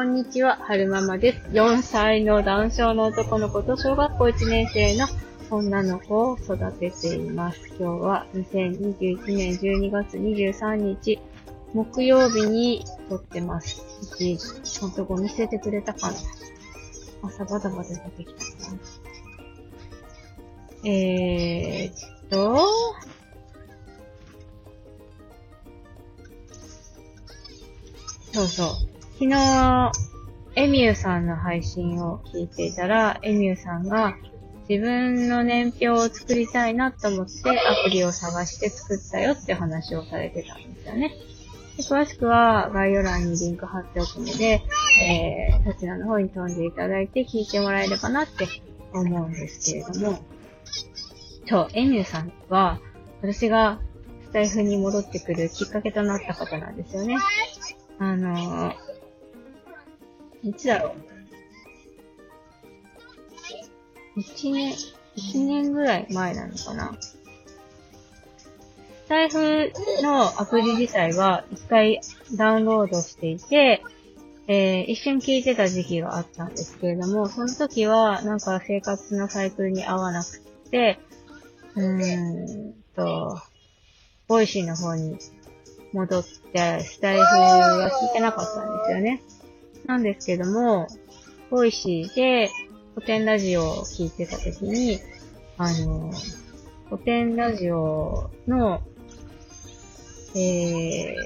こんにちは、はるままです。4歳の男性の男の子と小学校1年生の女の子を育てています。今日は2021年12月23日、木曜日に撮ってます。一、ちゃんとゴミ捨ててくれたかな朝バタバタ出てきたかな。えーっと、そうそう。昨日、エミューさんの配信を聞いていたら、エミューさんが自分の年表を作りたいなと思ってアプリを探して作ったよって話をされてたんですよね。で詳しくは概要欄にリンク貼っておくので、えー、そちらの方に飛んでいただいて聞いてもらえればなって思うんですけれども、そう、エミューさんは、私がスタイフに戻ってくるきっかけとなった方なんですよね。あのー、いつだろう。一年、一年ぐらい前なのかな。スタイフのアプリ自体は一回ダウンロードしていて、えー、一瞬聞いてた時期があったんですけれども、その時はなんか生活のサイクルに合わなくて、うーんと、 Voicy の方に戻って、スタエフは聞いてなかったんですよね。なんですけども、 Voicy でコテンラジオを聞いてた時に、あの、コテンラジオの、え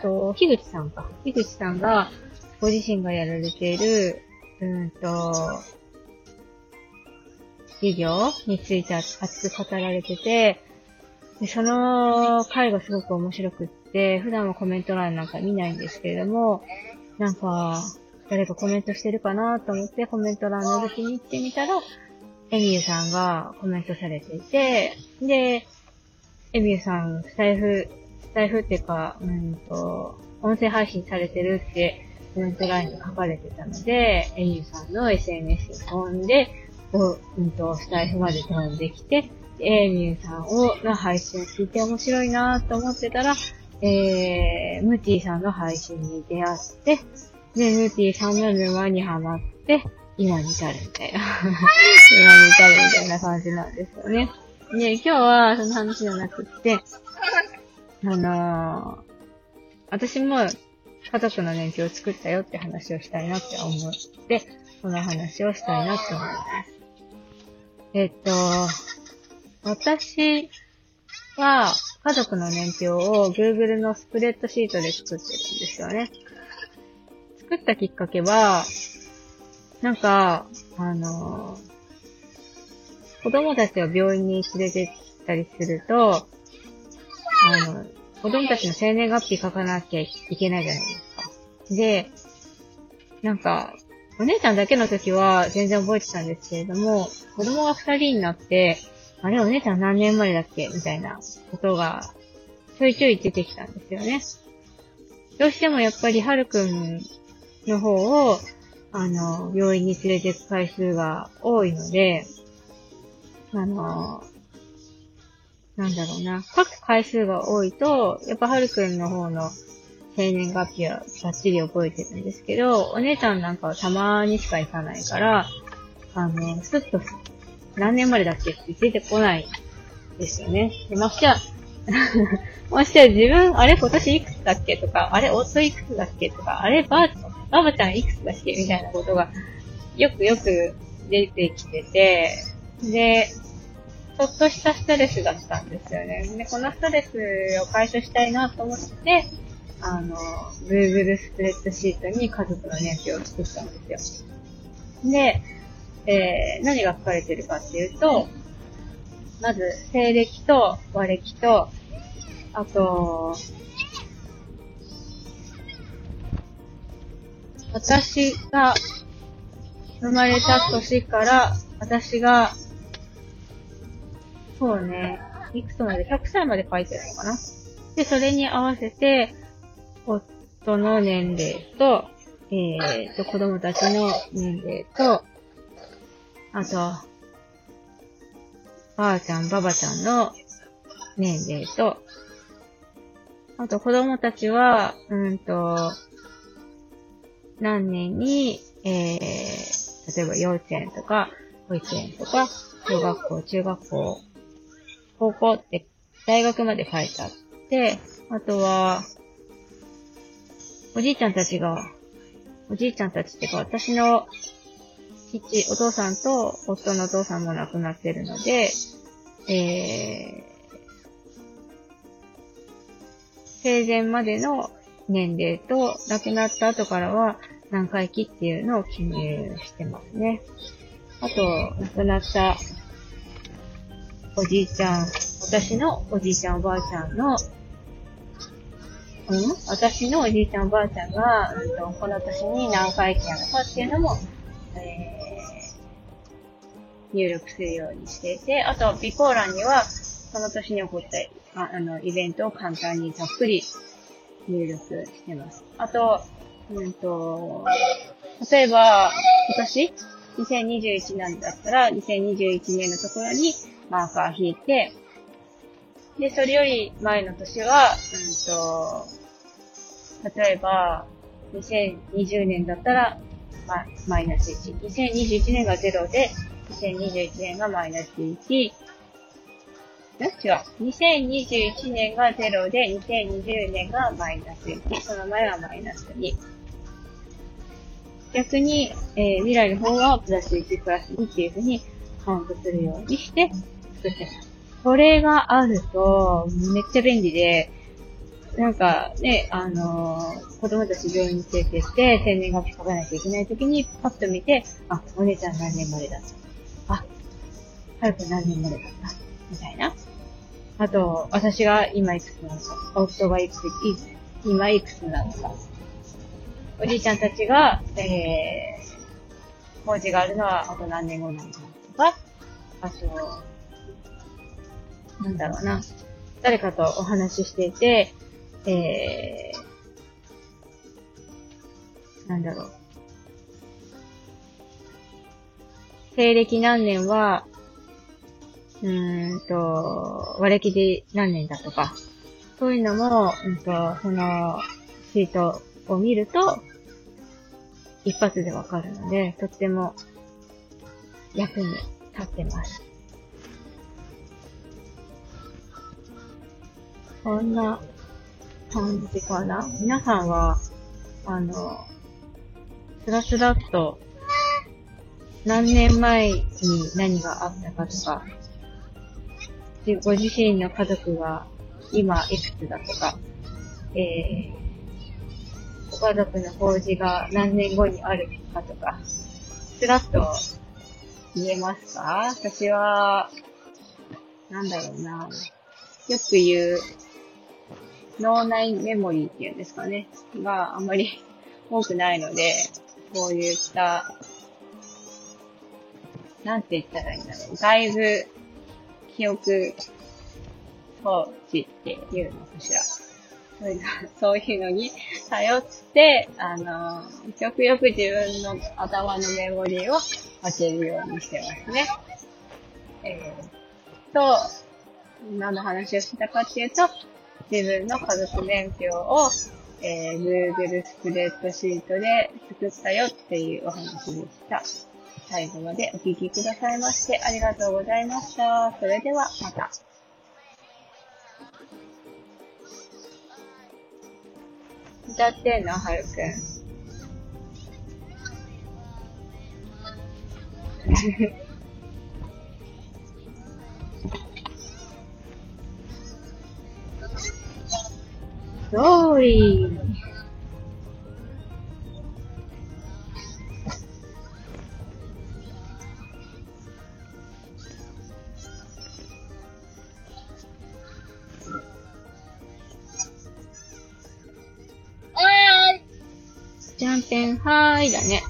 ーと、樋口さんか。樋口さんが、ご自身がやられている、うんと、事業について熱く語られてて、でその回がすごく面白くって、普段はコメント欄なんか見ないんですけれども、なんか、誰かコメントしてるかなと思ってコメント欄の時に行ってみたら、エミューさんがコメントされていて、で、エミューさん、スタイフ、スタイフっていうか、うんと、音声配信されてるってコメント欄に書かれてたので、エミューさんの SNS に飛んで、う、うんと、スタイフまで飛んできて、エミューさんを、の配信を聞いて面白いなと思ってたら、えー、ムティーさんの配信に出会って、で、ムティーさんの沼にはまって、今に至るみたいな。今に至るみたいな感じなんですよね。で、今日はその話じゃなくって、あのー、私も家族の年表を作ったよって話をしたいなって思って、この話をしたいなって思います。えっと、私は家族の年表を Google のスプレッドシートで作ってるんですよね。作ったきっかけは、なんか、あの、子供たちを病院に連れてったりすると、あの、子供たちの生年月日書かなきゃいけないじゃないですか。で、なんか、お姉ちゃんだけの時は全然覚えてたんですけれども、子供が二人になって、あれお姉ちゃん何年生まれだっけ？みたいなことが、ちょいちょい出てきたんですよね。どうしてもやっぱりはるくんの方を、あの、病院に連れて行く回数が多いので、あの、なんだろうな、書く回数が多いと、やっぱはるくんの方の生年月日はバッチリ覚えてるんですけど、お姉ちゃんなんかはたまにしか行かないから、あの、すっと何年までだっけって出てこないですよね。でましてや、ましてや自分、あれ今年いくつだっけとか、あれ夫いくつだっけとか、あればあ、ばばちゃんいくつだっけみたいなことが、よくよく出てきてて、で、ちょっとしたストレスだったんですよね。で、このストレスを解消したいなと思って、あの、Google スプレッドシートに家族の年表を作ったんですよ。で、えー、何が書かれてるかっていうと、まず、西暦と和暦と、あと、私が生まれた年から、私が、そうね、いくつまで、100歳まで書いてるのかな。で、それに合わせて、夫の年齢と、えーと、子供たちの年齢と、あと、ばあちゃん、ばばちゃんの年齢と、あと子供たちは、うんと、何年に、えー、例えば幼稚園とか、保育園とか、小学校、中学校、高校って大学まで書いてあって、あとは、おじいちゃんたちが、おじいちゃんたちってか私の父、お父さんと夫のお父さんも亡くなってるので、えー、生前までの年齢と亡くなった後からは何回忌っていうのを記入してますね。あと、亡くなったおじいちゃん、私のおじいちゃんおばあちゃんの、うん？私のおじいちゃんおばあちゃんが、うんと、この年に何回忌なのかっていうのも、えー、入力するようにしていて、あと、備考欄には、その年に起こったああのイベントを簡単にざっくり入力してます。あと、うんと、例えば、今年、2021年だったら、2021年のところにマーカー引いて、で、それより前の年は、うんと、例えば、2020年だったら、ま、マイナス1。2021年が0で、2021年がマイナス1。違う。2021年が0で、2020年がマイナス1。その前はマイナス2。逆に、えー、未来の方はプラス1、プラス2っていう風にカウントするようにして作ってます。これがあると、めっちゃ便利で、なんかね、あのー、子供たち病院に連れてって、生年月日書かなきゃいけない時に、パッと見て、あ、お姉ちゃん何年生までだった。あ、はるく何年生までだった。みたいな。あと、私が今いくつなのか、夫がいくつ、今いくつなのか。おじいちゃんたちが、えー、工事があるのはあと何年後なのかとか、あと、なんだろうな。誰かとお話ししていて、えー、なんだろう。西暦何年は、うーんと、和暦で何年だとか、そういうのも、うんと、その、シートを見ると、一発でわかるので、とっても役に立ってます。こんな感じかな。皆さんは、あの、スラスラっと、何年前に何があったかとか、ご自身の家族が今いくつだとか、えー、ご家族の法事が何年後にあるかとか、スラッと言えますか？私は、なんだろうな。よく言う、脳内メモリーっていうんですかね。があんまり多くないので、こういった、なんて言ったらいいんだろう。外部記憶装置っていうのかしら。そういうのに頼って、あの、極力自分の頭のメモリーを当てるようにしてますね。えー、と、何の話をしたかっていうと、自分の家族年表を、えー、Google スプレッドシートで作ったよっていうお話でした。最後までお聞きくださいましてありがとうございました。それではまた。歌ってんのはるくん。ソ ーリー。じゃんけんはーいだね。